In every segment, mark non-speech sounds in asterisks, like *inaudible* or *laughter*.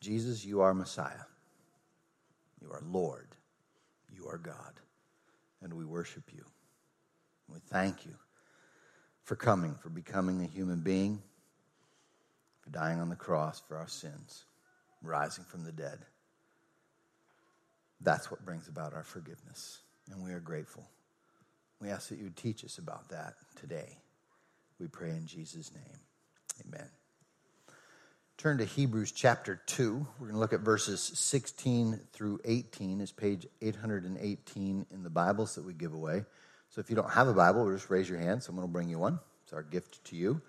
Jesus, you are Messiah. You are Lord. You are God. And we worship you. We thank you for coming, for becoming a human being, for dying on the cross for our sins, rising from the dead. That's what brings about our forgiveness. And we are grateful. We ask that you teach us about that today. We pray in Jesus' name. Amen. Turn to Hebrews chapter 2. We're going to look at verses 16 through 18. Is page 818 in the Bibles that we give away. So if you don't have a Bible, just raise your hand. Someone will bring you one. It's our gift to you.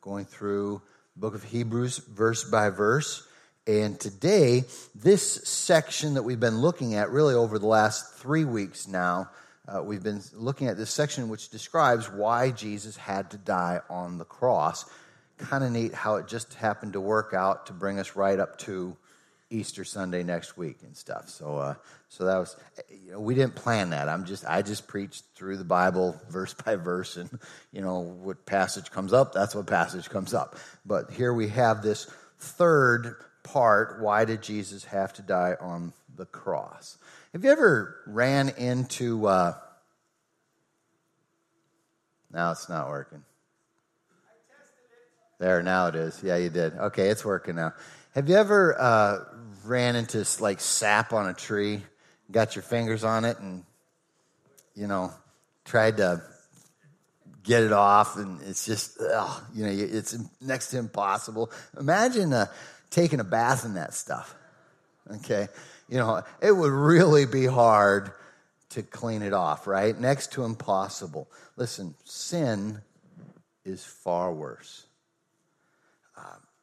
Going through the book of Hebrews verse by verse. And today, this section that we've been looking at really over the last three weeks now, uh, we've been looking at this section which describes why Jesus had to die on the cross. Kind of neat how it just happened to work out to bring us right up to Easter Sunday next week and stuff. So, uh, so that was, you know, we didn't plan that. I'm just, I just preached through the Bible *laughs* verse by verse, and you know, what passage comes up, that's what passage comes up. But here we have this third part. Why did Jesus have to die on the cross? Have you ever ran into? Uh, now it's not working. There, now it is. Yeah, you did. Okay, it's working now. Have you ever uh, ran into like sap on a tree, got your fingers on it, and you know tried to get it off, and it's just ugh, you know it's next to impossible. Imagine uh, taking a bath in that stuff. Okay, you know it would really be hard to clean it off, right? Next to impossible. Listen, sin is far worse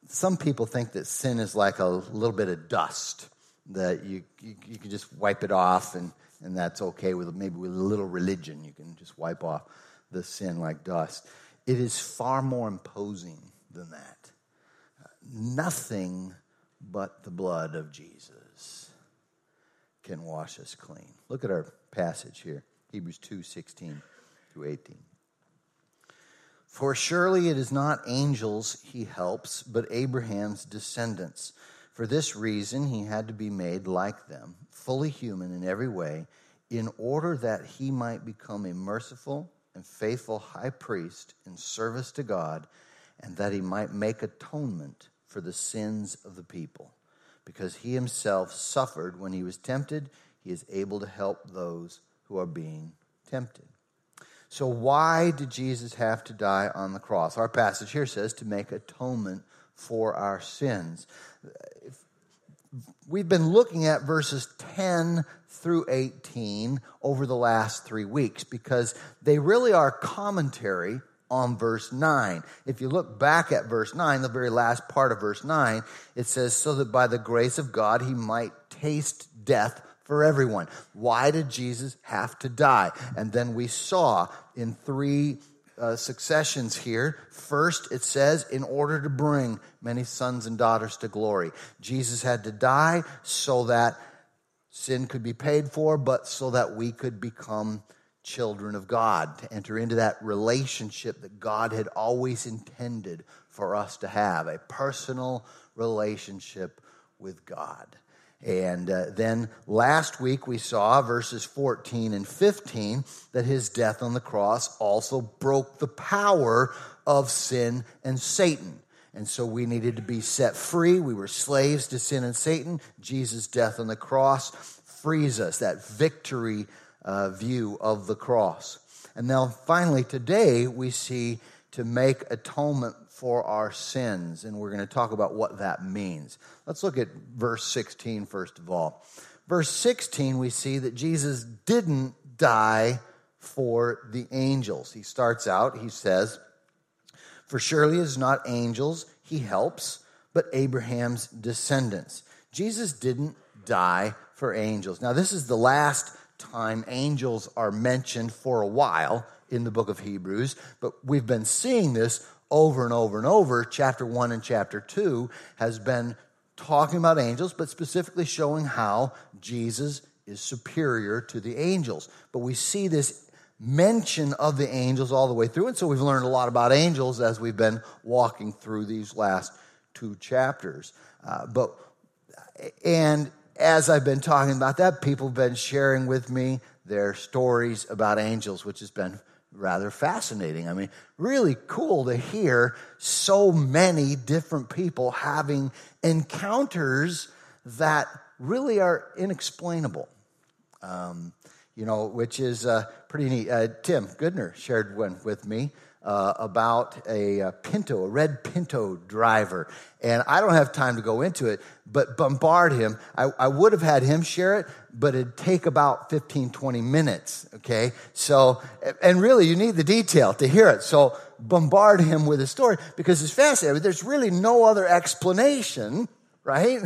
some people think that sin is like a little bit of dust that you, you, you can just wipe it off and, and that's okay with maybe with a little religion you can just wipe off the sin like dust. It is far more imposing than that. Nothing but the blood of jesus can wash us clean. Look at our passage here hebrews 2 16 through 18 for surely it is not angels he helps, but Abraham's descendants. For this reason, he had to be made like them, fully human in every way, in order that he might become a merciful and faithful high priest in service to God, and that he might make atonement for the sins of the people. Because he himself suffered when he was tempted, he is able to help those who are being tempted. So, why did Jesus have to die on the cross? Our passage here says to make atonement for our sins. We've been looking at verses 10 through 18 over the last three weeks because they really are commentary on verse 9. If you look back at verse 9, the very last part of verse 9, it says, So that by the grace of God he might taste death for everyone. Why did Jesus have to die? And then we saw in three uh, successions here. First, it says, in order to bring many sons and daughters to glory. Jesus had to die so that sin could be paid for, but so that we could become children of God, to enter into that relationship that God had always intended for us to have a personal relationship with God. And uh, then last week we saw verses 14 and 15 that his death on the cross also broke the power of sin and Satan. And so we needed to be set free. We were slaves to sin and Satan. Jesus' death on the cross frees us, that victory uh, view of the cross. And now finally today we see to make atonement for our sins. And we're going to talk about what that means. Let's look at verse 16 first of all. Verse 16, we see that Jesus didn't die for the angels. He starts out, he says, For surely it is not angels he helps, but Abraham's descendants. Jesus didn't die for angels. Now, this is the last time angels are mentioned for a while in the book of Hebrews, but we've been seeing this over and over and over, chapter 1 and chapter 2 has been talking about angels, but specifically showing how Jesus is superior to the angels. But we see this mention of the angels all the way through, and so we've learned a lot about angels as we've been walking through these last two chapters. Uh, but and as I've been talking about that, people have been sharing with me their stories about angels, which has been rather fascinating. I mean, really cool to hear so many different people having encounters that really are inexplainable. Um, you know, which is uh, pretty neat. Uh, Tim Goodner shared one with me uh, about a, a, Pinto, a red Pinto driver. And I don't have time to go into it, but bombard him. I, I would have had him share it, but it'd take about 15, 20 minutes. Okay. So, and really, you need the detail to hear it. So, bombard him with a story because it's fascinating. There's really no other explanation, right?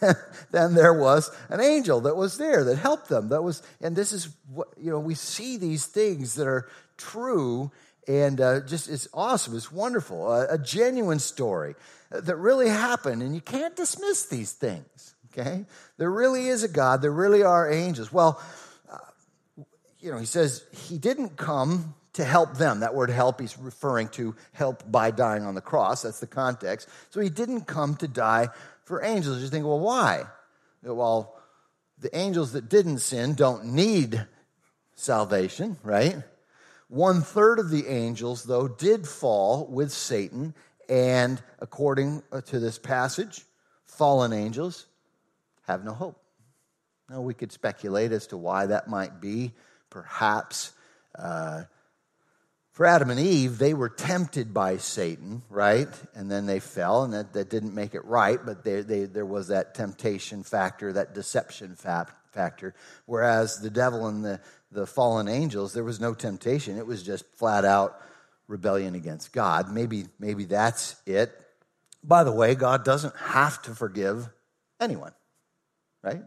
*laughs* than there was an angel that was there that helped them. That was, and this is what, you know, we see these things that are true and uh, just it's awesome. It's wonderful. A, a, genuine story that really happened. And you can't dismiss these things okay? There really is a god. There really are angels. Well uh, you know he says he didn't come to help them. That word help he's referring to help by dying on the cross. That's the context. So he didn't come to die for angels. You think well why? Well the angels that didn't sin don't need salvation right one third of the angels, though, did fall with Satan, and according uh, to this passage, fallen angels have no hope. Now, we could speculate as to why that might be. Perhaps uh, for Adam and Eve, they were tempted by Satan, right? And then they fell, and that, that didn't make it right, but they, they, there was that temptation factor, that deception factor. Whereas the devil and the the fallen angels, there was no temptation. It was just flat out rebellion against God. Maybe, maybe that's it. By the way, God doesn't have to forgive anyone, right?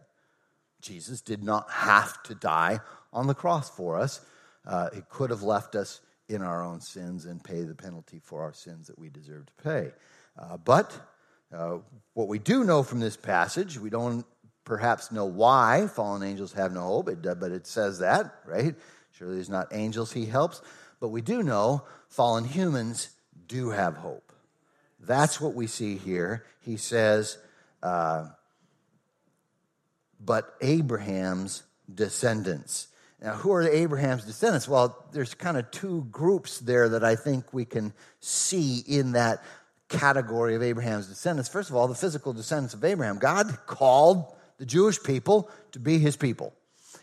Jesus did not have to die on the cross for us. Uh, he could have left us in our own sins and pay the penalty for our sins that we deserve to pay. Uh, but uh, what we do know from this passage, we don't perhaps know why fallen angels have no hope, but it says that, right? Surely there's not angels he helps. But we do know fallen humans do have hope. That's what we see here. He says, uh, but Abraham's descendants. Now, who are Abraham's descendants? Well, there's kind of two groups there that I think we can see in that category of Abraham's descendants. First of all, the physical descendants of Abraham. God called the Jewish people to be his people.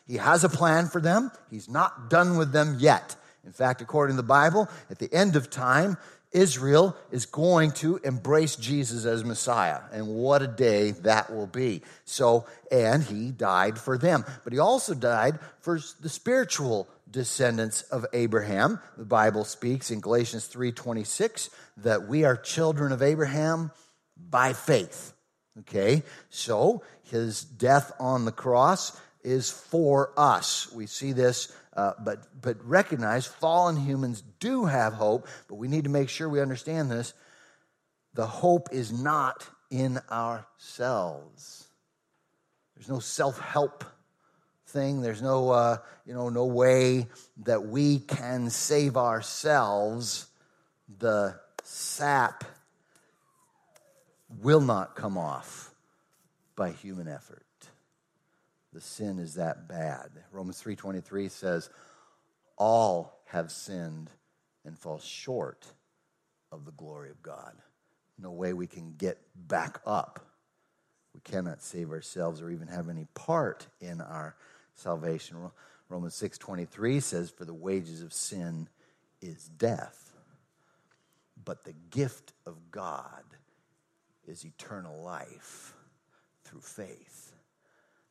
He has a plan for them. He's not done with them yet. In fact, according to the Bible, at the end of time, Israel is going to embrace Jesus as Messiah. And what a day that will be. So, and he died for them. But he also died for the spiritual descendants of Abraham. The Bible speaks in Galatians 3:26 that we are children of Abraham by faith. Okay? So, his death on the cross is for us. We see this, uh, but, but recognize fallen humans do have hope, but we need to make sure we understand this. The hope is not in ourselves. There's no self help thing. There's no, uh, you know, no way that we can save ourselves. The sap will not come off by human effort. The sin is that bad. Romans 3:23 says all have sinned and fall short of the glory of God. No way we can get back up. We cannot save ourselves or even have any part in our salvation. Romans 6:23 says for the wages of sin is death. But the gift of God is eternal life through faith.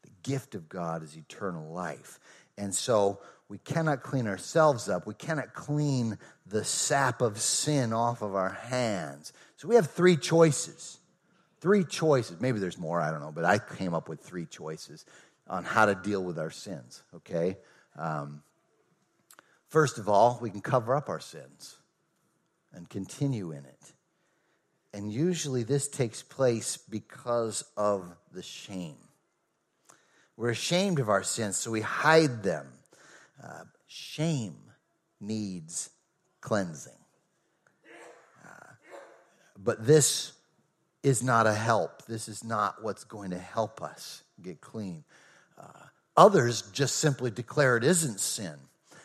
The gift of God is eternal life. And so we cannot clean ourselves up. We cannot clean the sap of sin off of our hands. So we have three choices. Three choices. Maybe there's more, I don't know, but I came up with three choices on how to deal with our sins, okay? Um, first of all, we can cover up our sins and continue in it. And usually this takes place because of the shame. We're ashamed of our sins, so we hide them. Uh, shame needs cleansing. Uh, but this is not a help. This is not what's going to help us get clean. Uh, others just simply declare it isn't sin.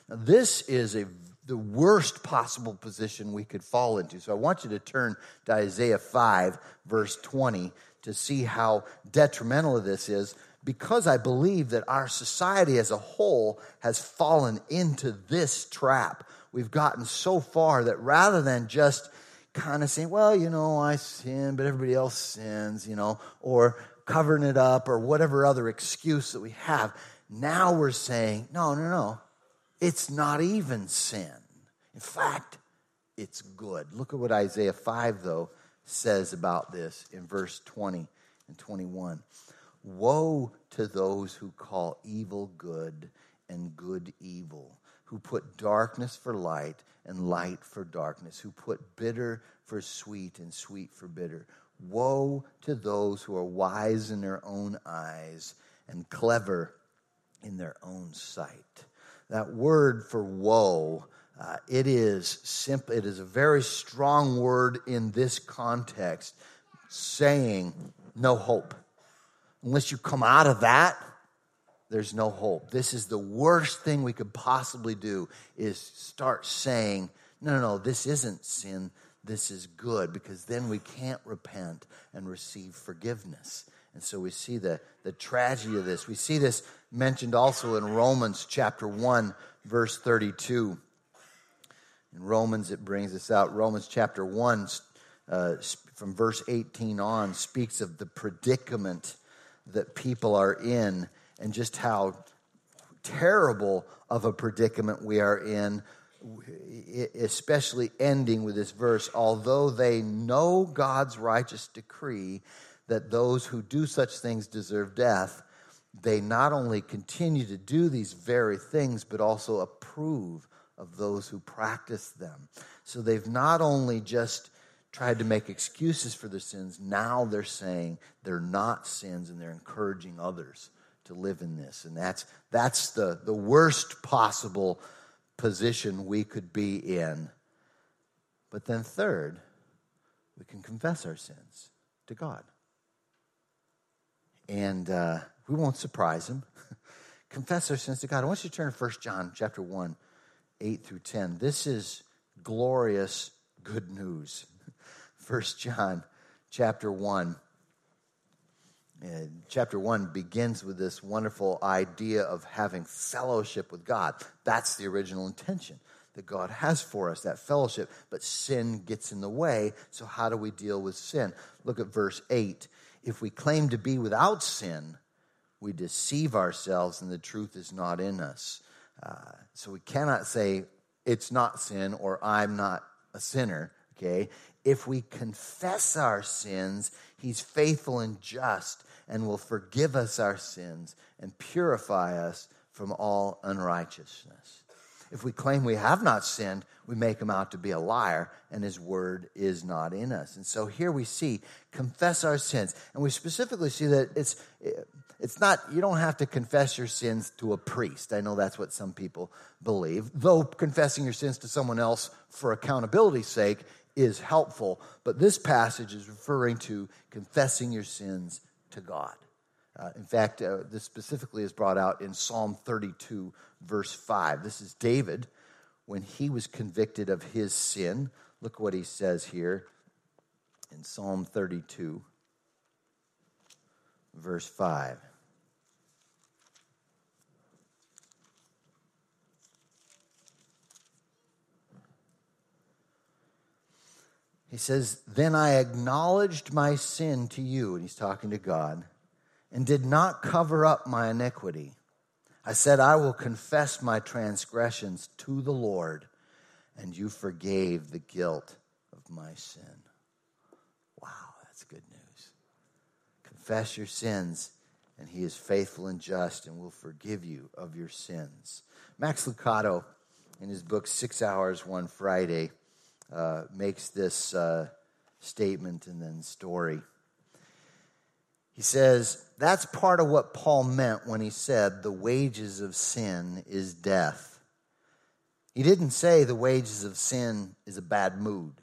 Now, this is a the worst possible position we could fall into. So I want you to turn to Isaiah 5, verse 20, to see how detrimental this is, because I believe that our society as a whole has fallen into this trap. We've gotten so far that rather than just kind of saying, well, you know, I sin, but everybody else sins, you know, or covering it up or whatever other excuse that we have. Now we're saying, no, no, no, it's not even sin. In fact, it's good. Look at what Isaiah 5, though, says about this in verse 20 and 21. Woe to those who call evil good and good evil who put darkness for light and light for darkness, who put bitter for sweet and sweet for bitter. Woe to those who are wise in their own eyes and clever in their own sight. That word for woe, uh, it is simple. It is a very strong word in this context, saying no hope. Unless you come out of that, there's no hope. This is the worst thing we could possibly do is start saying, no, no, no, this isn't sin, this is good, because then we can't repent and receive forgiveness. And so we see the, the tragedy of this. We see this mentioned also in Romans chapter 1, verse 32. In Romans, it brings us out. Romans chapter 1, uh, from verse 18 on, speaks of the predicament that people are in and just how terrible of a predicament we are in, especially ending with this verse. Although they know God's righteous decree that those who do such things deserve death, they not only continue to do these very things, but also approve of those who practice them. So they've not only just tried to make excuses for their sins, now they're saying they're not sins and they're encouraging others to live in this. And that's, that's the, the worst possible position we could be in. But then, third, we can confess our sins to God. And uh, we won't surprise him. *laughs* confess our sins to God. I want you to turn to 1 John chapter 1, 8 through 10. This is glorious good news. *laughs* 1 John chapter 1 and chapter 1 begins with this wonderful idea of having fellowship with God. That's the original intention that God has for us, that fellowship. But sin gets in the way. So, how do we deal with sin? Look at verse 8. If we claim to be without sin, we deceive ourselves and the truth is not in us. Uh, so, we cannot say it's not sin or I'm not a sinner, okay? If we confess our sins, He's faithful and just and will forgive us our sins and purify us from all unrighteousness. If we claim we have not sinned, we make him out to be a liar, and his word is not in us. And so here we see confess our sins. And we specifically see that it's, it's not, you don't have to confess your sins to a priest. I know that's what some people believe, though confessing your sins to someone else for accountability's sake is helpful. But this passage is referring to confessing your sins to God. Uh, in fact, uh, this specifically is brought out in Psalm 32, verse 5. This is David when he was convicted of his sin. Look what he says here in Psalm 32, verse 5. He says, Then I acknowledged my sin to you, and he's talking to God, and did not cover up my iniquity. I said, I will confess my transgressions to the Lord, and you forgave the guilt of my sin. Wow, that's good news. Confess your sins, and he is faithful and just and will forgive you of your sins. Max Lucado, in his book Six Hours One Friday, uh, makes this uh, statement and then story. He says, that's part of what Paul meant when he said the wages of sin is death. He didn't say the wages of sin is a bad mood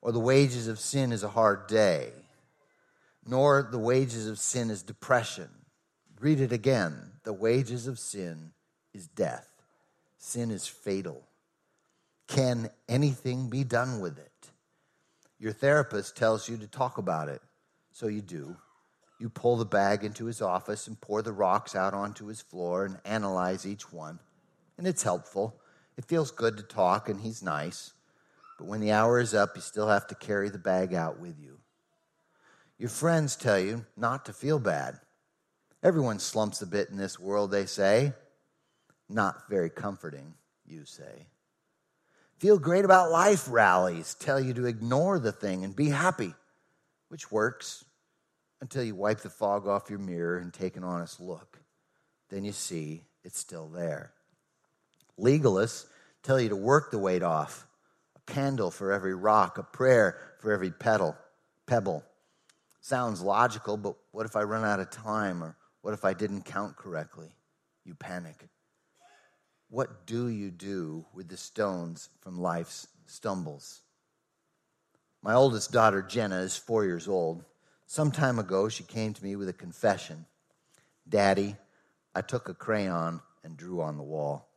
or the wages of sin is a hard day. nor the wages of sin is depression. Read it again. The wages of sin is death. Sin is fatal. Can anything be done with it? Your therapist tells you to talk about it, so you do. You pull the bag into his office and pour the rocks out onto his floor and analyze each one. And it's helpful. It feels good to talk, and he's nice. But when the hour is up, you still have to carry the bag out with you. Your friends tell you not to feel bad. Everyone slumps a bit in this world, they say. Not very comforting, you say. Feel great about life rallies tell you to ignore the thing and be happy, which works until you wipe the fog off your mirror and take an honest look. Then you see it's still there. Legalists tell you to work the weight off a candle for every rock, a prayer for every pedal, pebble. Sounds logical, but what if I run out of time or what if I didn't count correctly? You panic. What do you do with the stones from life's stumbles? My oldest daughter, Jenna, is four years old. Some time ago, she came to me with a confession Daddy, I took a crayon and drew on the wall.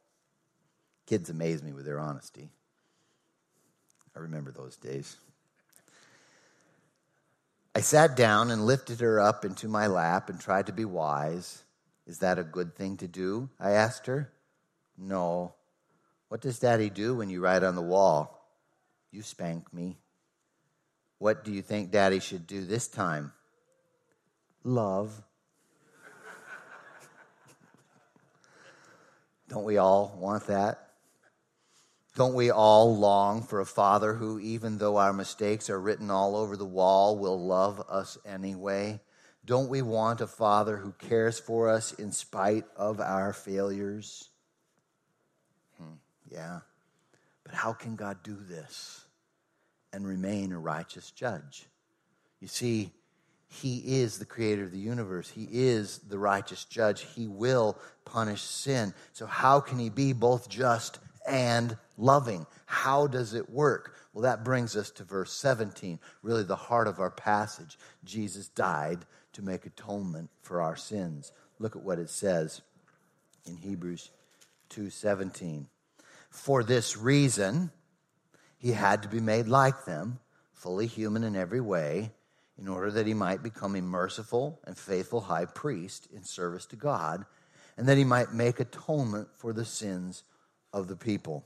Kids amaze me with their honesty. I remember those days. I sat down and lifted her up into my lap and tried to be wise. Is that a good thing to do? I asked her. No. What does daddy do when you write on the wall? You spank me. What do you think daddy should do this time? Love. Don't we all want that? Don't we all long for a father who, even though our mistakes are written all over the wall, will love us anyway? Don't we want a father who cares for us in spite of our failures? Hmm, yeah. But how can God do this and remain a righteous judge? You see, He is the creator of the universe. He is the righteous judge. He will punish sin. So, how can He be both just and loving. How does it work? Well, that brings us to verse 17, really the heart of our passage. Jesus died to make atonement for our sins. Look at what it says in Hebrews 2:17. For this reason, he had to be made like them, fully human in every way, in order that he might become a merciful and faithful high priest in service to God, and that he might make atonement for the sins of the people.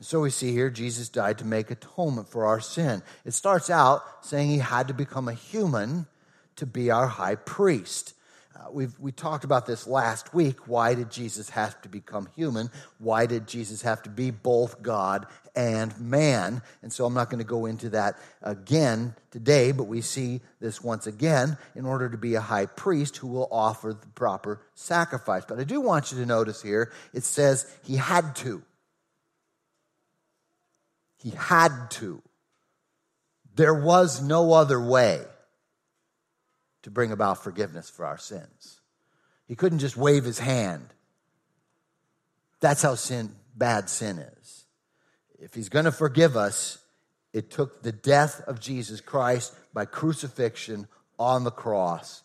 So we see here Jesus died to make atonement for our sin. It starts out saying he had to become a human to be our high priest. Uh, we've, we talked about this last week. Why did Jesus have to become human? Why did Jesus have to be both God and man? And so I'm not going to go into that again today, but we see this once again in order to be a high priest who will offer the proper sacrifice. But I do want you to notice here it says he had to. He had to. There was no other way to bring about forgiveness for our sins. He couldn't just wave his hand. That's how sin, bad sin is. If he's going to forgive us, it took the death of Jesus Christ by crucifixion on the cross,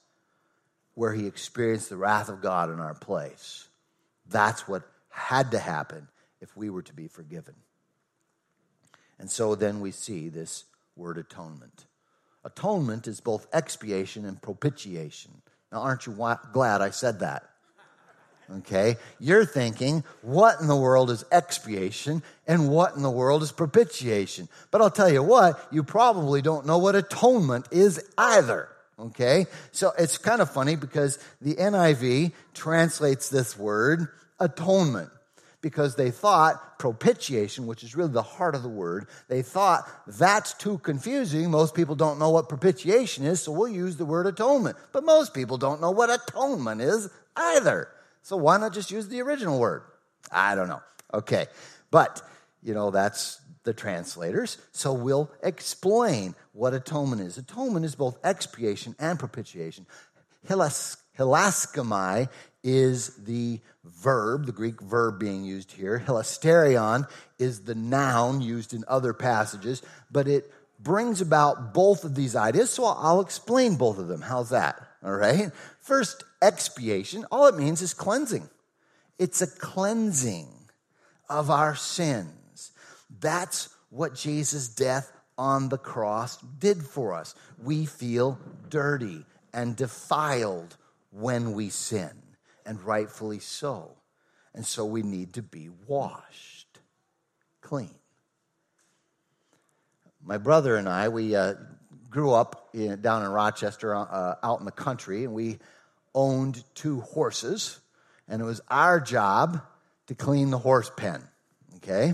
where he experienced the wrath of God in our place. That's what had to happen if we were to be forgiven. And so then we see this word atonement. Atonement is both expiation and propitiation. Now, aren't you glad I said that? Okay? You're thinking, what in the world is expiation and what in the world is propitiation? But I'll tell you what, you probably don't know what atonement is either. Okay? So it's kind of funny because the NIV translates this word atonement because they thought propitiation, which is really the heart of the word, they thought that's too confusing. Most people don't know what propitiation is, so we'll use the word atonement. But most people don't know what atonement is either. So why not just use the original word? I don't know. Okay. But, you know, that's the translators. So we'll explain what atonement is. Atonement is both expiation and propitiation. Hilas, is the verb, the Greek verb being used here. Hilasterion is the noun used in other passages, but it brings about both of these ideas, so I'll explain both of them. How's that? All right. First, expiation, all it means is cleansing. It's a cleansing of our sins. That's what Jesus' death on the cross did for us. We feel dirty and defiled when we sin, and rightfully so. And so we need to be washed clean. My brother and I, we uh, grew up in, down in Rochester, uh, out in the country, and we owned two horses, and it was our job to clean the horse pen. Okay?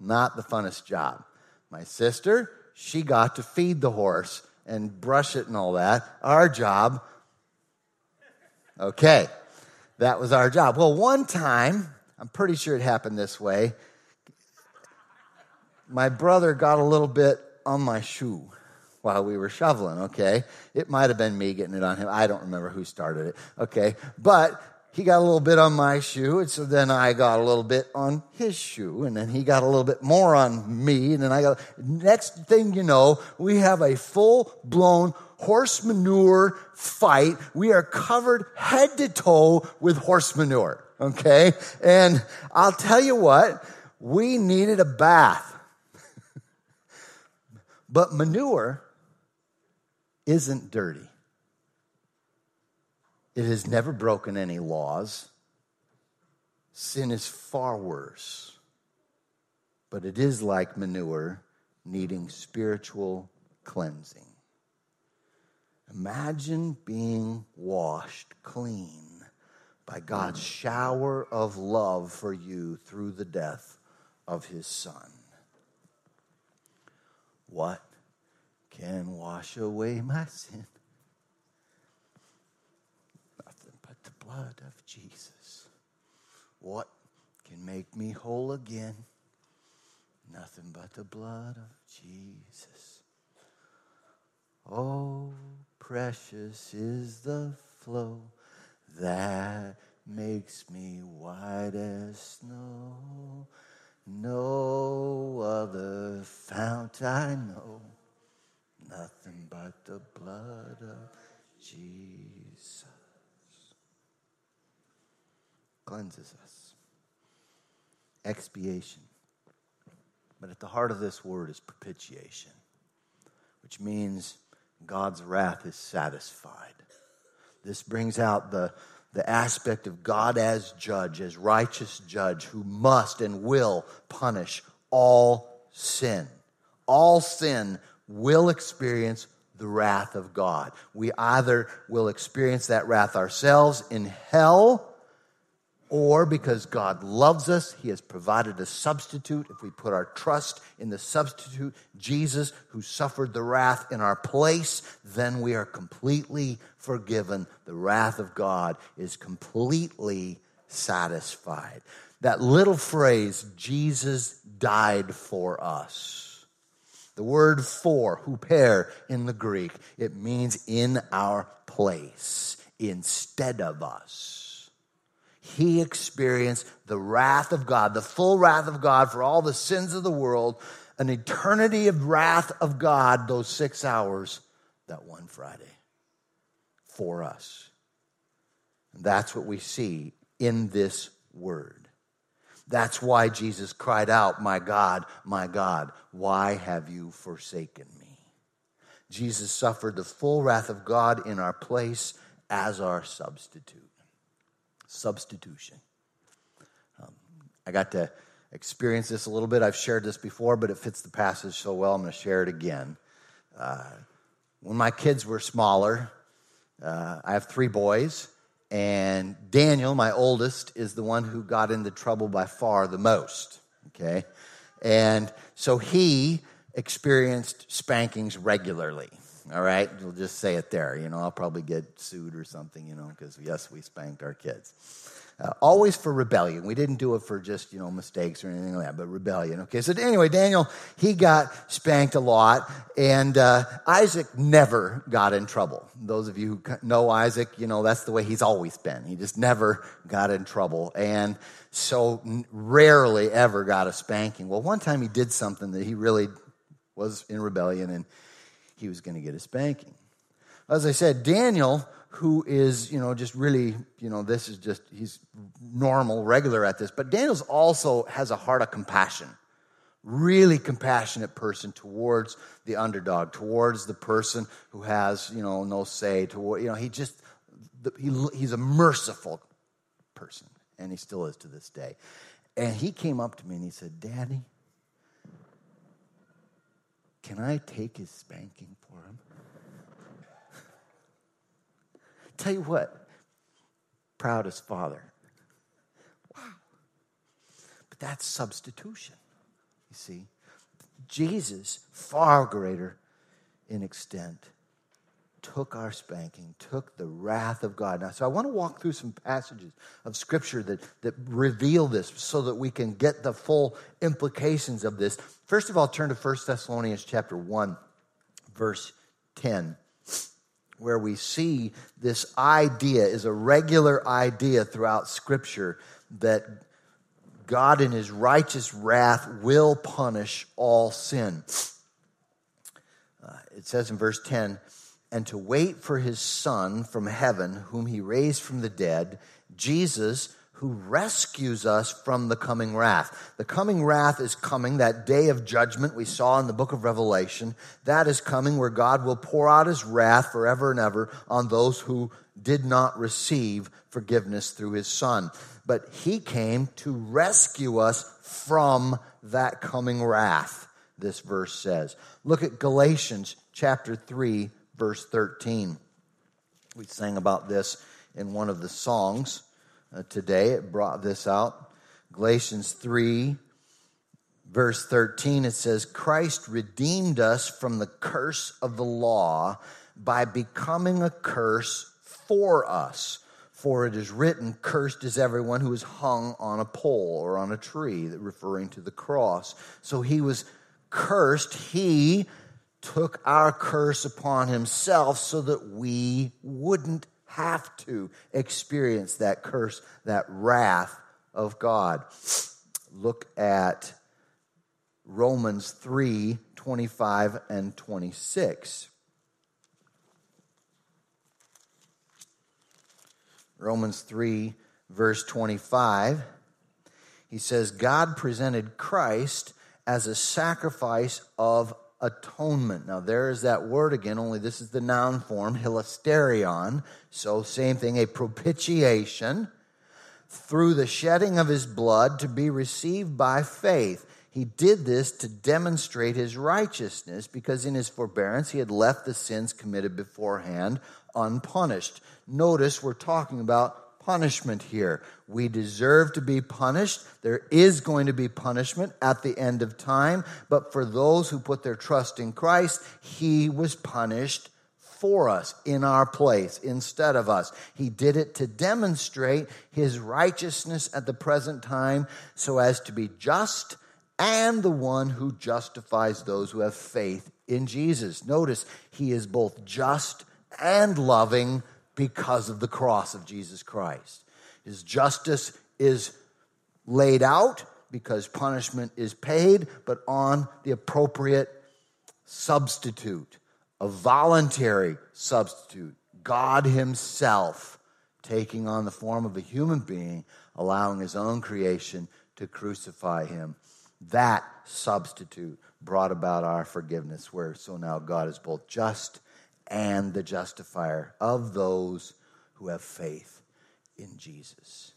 Not the funnest job. My sister, she got to feed the horse and brush it and all that. Our job, okay, that was our job. Well, one time, I'm pretty sure it happened this way. My brother got a little bit on my shoe while we were shoveling, okay? It might have been me getting it on him. I don't remember who started it, okay? But he got a little bit on my shoe, and so then I got a little bit on his shoe, and then he got a little bit more on me, and then I got. Next thing you know, we have a full blown horse manure fight. We are covered head to toe with horse manure, okay? And I'll tell you what, we needed a bath. *laughs* but manure isn't dirty. It has never broken any laws. Sin is far worse. But it is like manure needing spiritual cleansing. Imagine being washed clean by God's shower of love for you through the death of his son. What can wash away my sin? Nothing but the blood of Jesus. What can make me whole again? Nothing but the blood of Jesus. Oh, precious is the flow that makes me white as snow. No other fount I know, nothing but the blood of Jesus cleanses us. Expiation. But at the heart of this word is propitiation, which means God's wrath is satisfied. This brings out the, the aspect of God as judge, as righteous judge, who must and will punish all sin. All sin will experience the wrath of God. We either will experience that wrath ourselves in hell or because God loves us, He has provided a substitute. If we put our trust in the substitute, Jesus, who suffered the wrath in our place, then we are completely forgiven. The wrath of God is completely satisfied. That little phrase, Jesus died for us. The word for, huper in the Greek, it means in our place, instead of us he experienced the wrath of God, the full wrath of God for all the sins of the world, an eternity of wrath of God, those six hours that one Friday for us. And that's what we see in this word. That's why Jesus cried out, My God, my God, why have you forsaken me? Jesus suffered the full wrath of God in our place as our substitute substitution. Um, I got to experience this a little bit. I've shared this before, but it fits the passage so well, I'm going to share it again. Uh, when my kids were smaller, uh, I have three boys, and Daniel, my oldest, is the one who got into trouble by far the most. Okay? And so he experienced spankings regularly. All right, we'll just say it there. You know, I'll probably get sued or something. You know, because yes, we spanked our kids. Uh, always for rebellion. We didn't do it for just, you know, mistakes or anything like that, but rebellion. Okay, so anyway, Daniel, he got spanked a lot, and uh, Isaac never got in trouble. Those of you who know Isaac, you know, that's the way he's always been. He just never got in trouble, and so rarely ever got a spanking. Well, one time he did something that he really was in rebellion and he was going to get a spanking. As I said, Daniel, who is, you know, just really, you know, this is just, he's normal, regular at this, but Daniel's also has a heart of compassion. Really compassionate person towards the underdog, towards the person who has, you know, no say, toward, you know, he just, he, he's a merciful person, and he still is to this day. And he came up to me and he said, Daddy, can I take his spanking for him? *laughs* Tell you what, proudest father. Wow. But that's substitution, you see. Jesus, far greater in extent, took our spanking, took the wrath of God. Now, so I want to walk through some passages of Scripture that, that reveal this so that we can get the full implications of this. First of all, turn to 1 Thessalonians chapter 1, verse 10 where we see this idea is a regular idea throughout Scripture that God, in his righteous wrath, will punish all sin. Uh, it says in verse 10 and to wait for his Son from heaven, whom he raised from the dead, Jesus, who rescues us from the coming wrath. The coming wrath is coming, that day of judgment we saw in the book of Revelation. That is coming where God will pour out his wrath forever and ever on those who did not receive forgiveness through his Son. But he came to rescue us from that coming wrath, this verse says. Look at Galatians chapter 3 verse 13. We sang about this in one of the songs uh, today. It brought this out. Galatians 3, verse 13, it says, Christ redeemed us from the curse of the law by becoming a curse for us. For it is written, Cursed is everyone who is hung on a pole or on a tree, referring to the cross. So he was cursed. He took our curse upon himself so that we wouldn't have to experience that curse, that wrath of God. Look at Romans 3 25 and 26. Romans 3, verse 25. He says, God presented Christ as a sacrifice of atonement. Now, there is that word again, only this is the noun form, hilasterion. So, same thing, a propitiation through the shedding of his blood to be received by faith. He did this to demonstrate his righteousness because in his forbearance he had left the sins committed beforehand unpunished. Notice we're talking about punishment here. We deserve to be punished. There is going to be punishment at the end of time. But for those who put their trust in Christ, He was punished for us in our place instead of us. He did it to demonstrate His righteousness at the present time so as to be just and the one who justifies those who have faith in Jesus. Notice, He is both just and loving because of the cross of Jesus Christ. His justice is laid out because punishment is paid, but on the appropriate substitute, a voluntary substitute. God Himself taking on the form of a human being, allowing His own creation to crucify Him. That substitute brought about our forgiveness, where so now God is both just and the justifier of those who have faith in Jesus.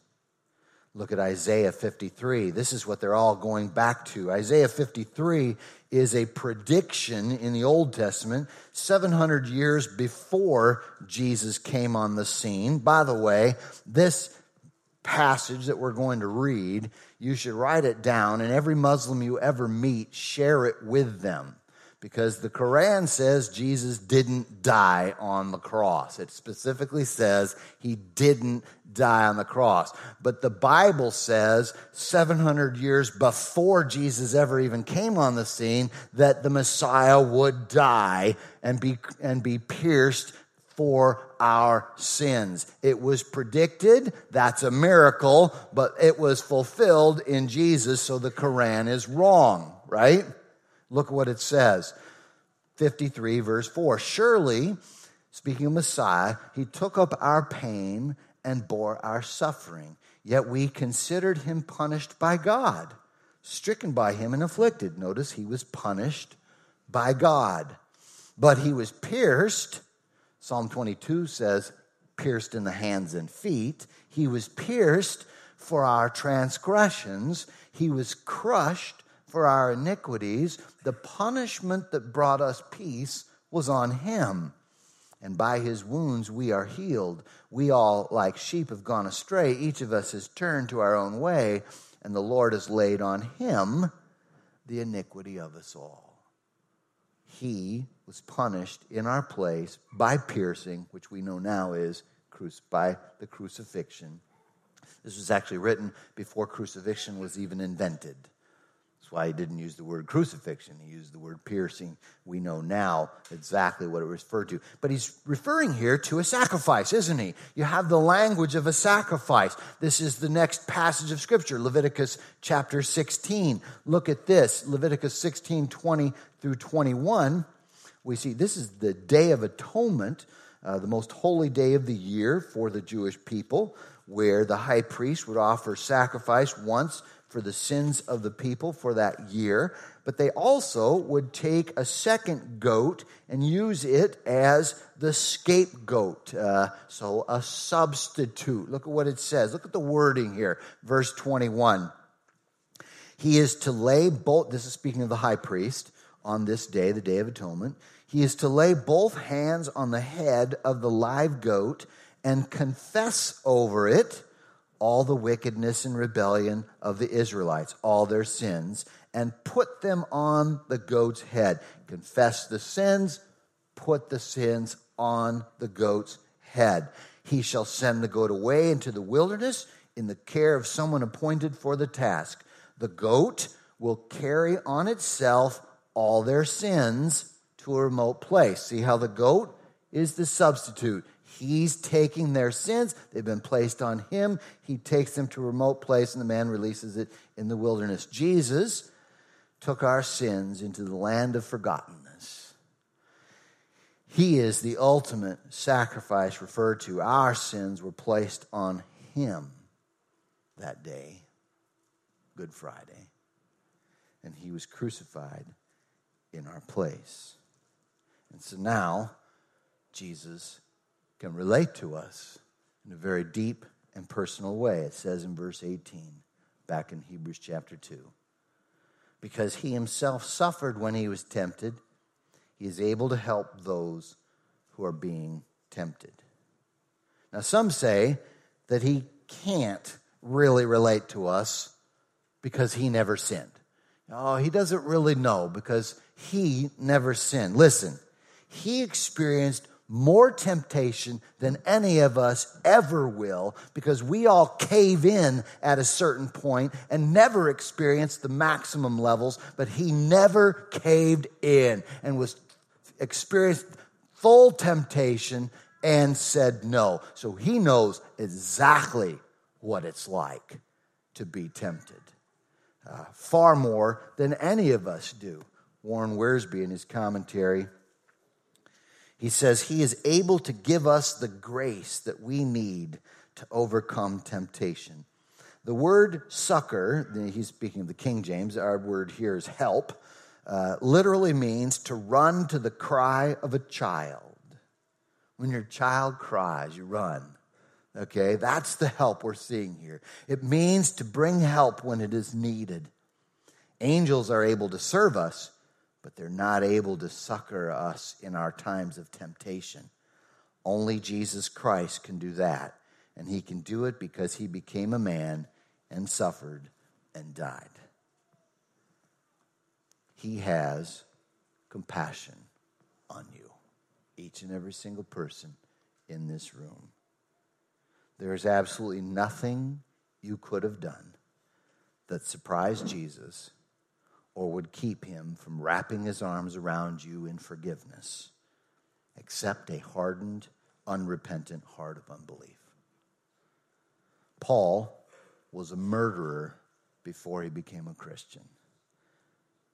Look at Isaiah 53. This is what they're all going back to. Isaiah 53 is a prediction in the Old Testament, 700 years before Jesus came on the scene. By the way, this passage that we're going to read, you should write it down, and every Muslim you ever meet, share it with them because the Quran says Jesus didn't die on the cross. It specifically says he didn't die on the cross. But the Bible says 700 years before Jesus ever even came on the scene that the Messiah would die and be, and be pierced for our sins. It was predicted, that's a miracle, but it was fulfilled in Jesus, so the Quran is wrong, right? Look what it says 53, verse 4. Surely, speaking of Messiah, he took up our pain and bore our suffering. Yet we considered him punished by God, stricken by him and afflicted. Notice he was punished by God. But he was pierced. Psalm 22 says, pierced in the hands and feet. He was pierced for our transgressions. He was crushed for our iniquities. The punishment that brought us peace was on him. And by his wounds we are healed. We all, like sheep, have gone astray. Each of us has turned to our own way, and the Lord has laid on him the iniquity of us all. He was punished in our place by piercing, which we know now is by the crucifixion. This was actually written before crucifixion was even invented. That's why he didn't use the word crucifixion. He used the word piercing. We know now exactly what it referred to. But he's referring here to a sacrifice, isn't he? You have the language of a sacrifice. This is the next passage of Scripture, Leviticus chapter 16. Look at this Leviticus 16 20 through 21. We see this is the Day of Atonement, uh, the most holy day of the year for the Jewish people, where the high priest would offer sacrifice once for the sins of the people for that year, but they also would take a second goat and use it as the scapegoat. Uh, so a substitute. Look at what it says. Look at the wording here. Verse 21. He is to lay both, this is speaking of the high priest, on this day, the Day of Atonement. He is to lay both hands on the head of the live goat and confess over it all the wickedness and rebellion of the Israelites, all their sins, and put them on the goat's head. Confess the sins, put the sins on the goat's head. He shall send the goat away into the wilderness in the care of someone appointed for the task. The goat will carry on itself all their sins to a remote place. See how the goat is the substitute. He's taking their sins. They've been placed on him. He takes them to a remote place, and the man releases it in the wilderness. Jesus took our sins into the land of forgottenness. He is the ultimate sacrifice referred to. Our sins were placed on him that day, Good Friday. And he was crucified in our place. And so now, Jesus can relate to us in a very deep and personal way. It says in verse 18, back in Hebrews chapter 2. Because he himself suffered when he was tempted, he is able to help those who are being tempted. Now, some say that he can't really relate to us because he never sinned. Oh, he doesn't really know because he never sinned. Listen, he experienced more temptation than any of us ever will because we all cave in at a certain point and never experience the maximum levels, but he never caved in and was experienced full temptation and said no. So he knows exactly what it's like to be tempted. Uh, far more than any of us do. Warren Wiersbe, in his commentary, he says, He is able to give us the grace that we need to overcome temptation. The word succor, he's speaking of the King James, our word here is help, uh, literally means to run to the cry of a child. When your child cries, you run. Okay, that's the help we're seeing here. It means to bring help when it is needed. Angels are able to serve us, but they're not able to succor us in our times of temptation. Only Jesus Christ can do that. And he can do it because he became a man and suffered and died. He has compassion on you, each and every single person in this room. There is absolutely nothing you could have done that surprised Jesus or would keep him from wrapping his arms around you in forgiveness, except a hardened, unrepentant heart of unbelief. Paul was a murderer before he became a Christian.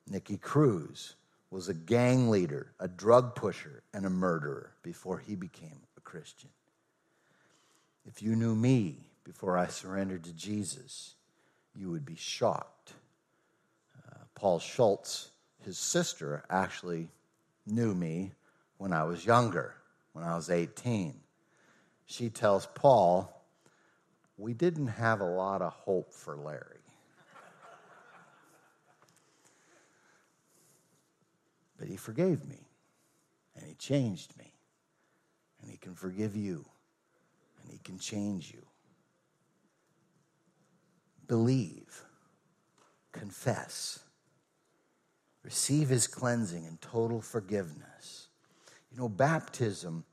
Nicky Cruz was a gang leader, a drug pusher, and a murderer before he became a Christian. If you knew me before I surrendered to Jesus, you would be shocked. Paul Schultz, his sister, actually knew me when I was younger, when I was 18. She tells Paul, We didn't have a lot of hope for Larry. but he forgave me, and he changed me, and he can forgive you, and he can change you. Believe, confess, receive his cleansing and total forgiveness. You know, baptism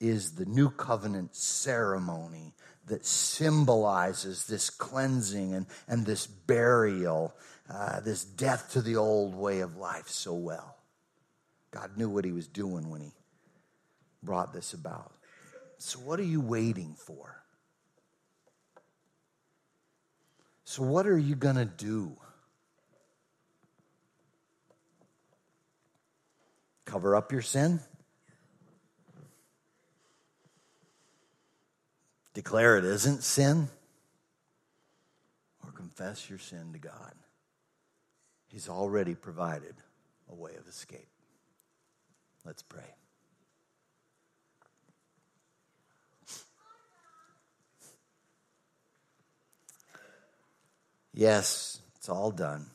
is the new covenant ceremony that symbolizes this cleansing and, and this burial, uh, this death to the old way of life so well. God knew what he was doing when he brought this about. So, what are you waiting for? So, what are you going to do? Cover up your sin? Declare it isn't sin? Or confess your sin to God? He's already provided a way of escape. Let's pray. Yes, it's all done.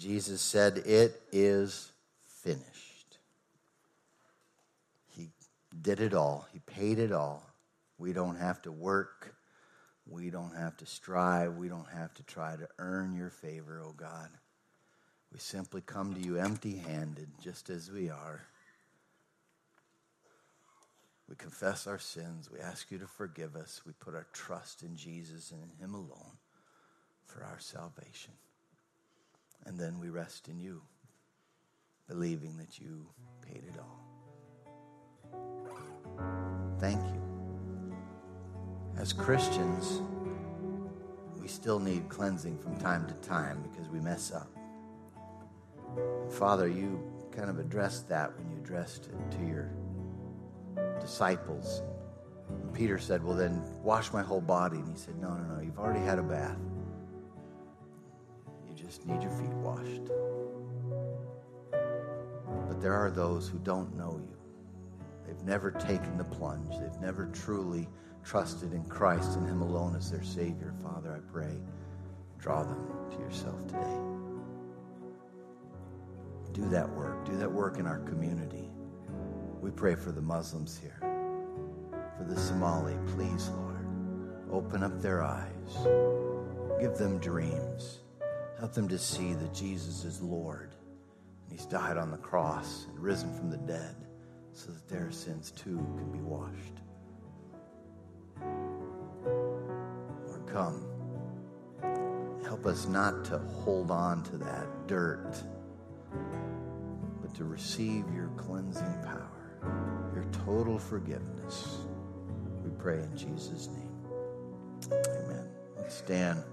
Jesus said, It is finished. He did it all, He paid it all. We don't have to work. We don't have to strive. We don't have to try to earn your favor, oh God. We simply come to you empty handed, just as we are. We confess our sins. We ask you to forgive us. We put our trust in Jesus and in Him alone for our salvation. And then we rest in you, believing that you paid it all. Thank you. As Christians, we still need cleansing from time to time because we mess up. Father, you kind of addressed that when you addressed it to your disciples. And Peter said, Well, then wash my whole body. And he said, No, no, no, you've already had a bath just need your feet washed. But there are those who don't know you. They've never taken the plunge. They've never truly trusted in Christ and Him alone as their Savior. Father, I pray, draw them to yourself today. Do that work. Do that work in our community. We pray for the Muslims here, for the Somali. Please, Lord, open up their eyes, give them dreams. Help them to see that Jesus is Lord. And he's died on the cross and risen from the dead so that their sins too can be washed. Lord, come. Help us not to hold on to that dirt, but to receive your cleansing power, your total forgiveness. We pray in Jesus' name. Amen. Let's stand.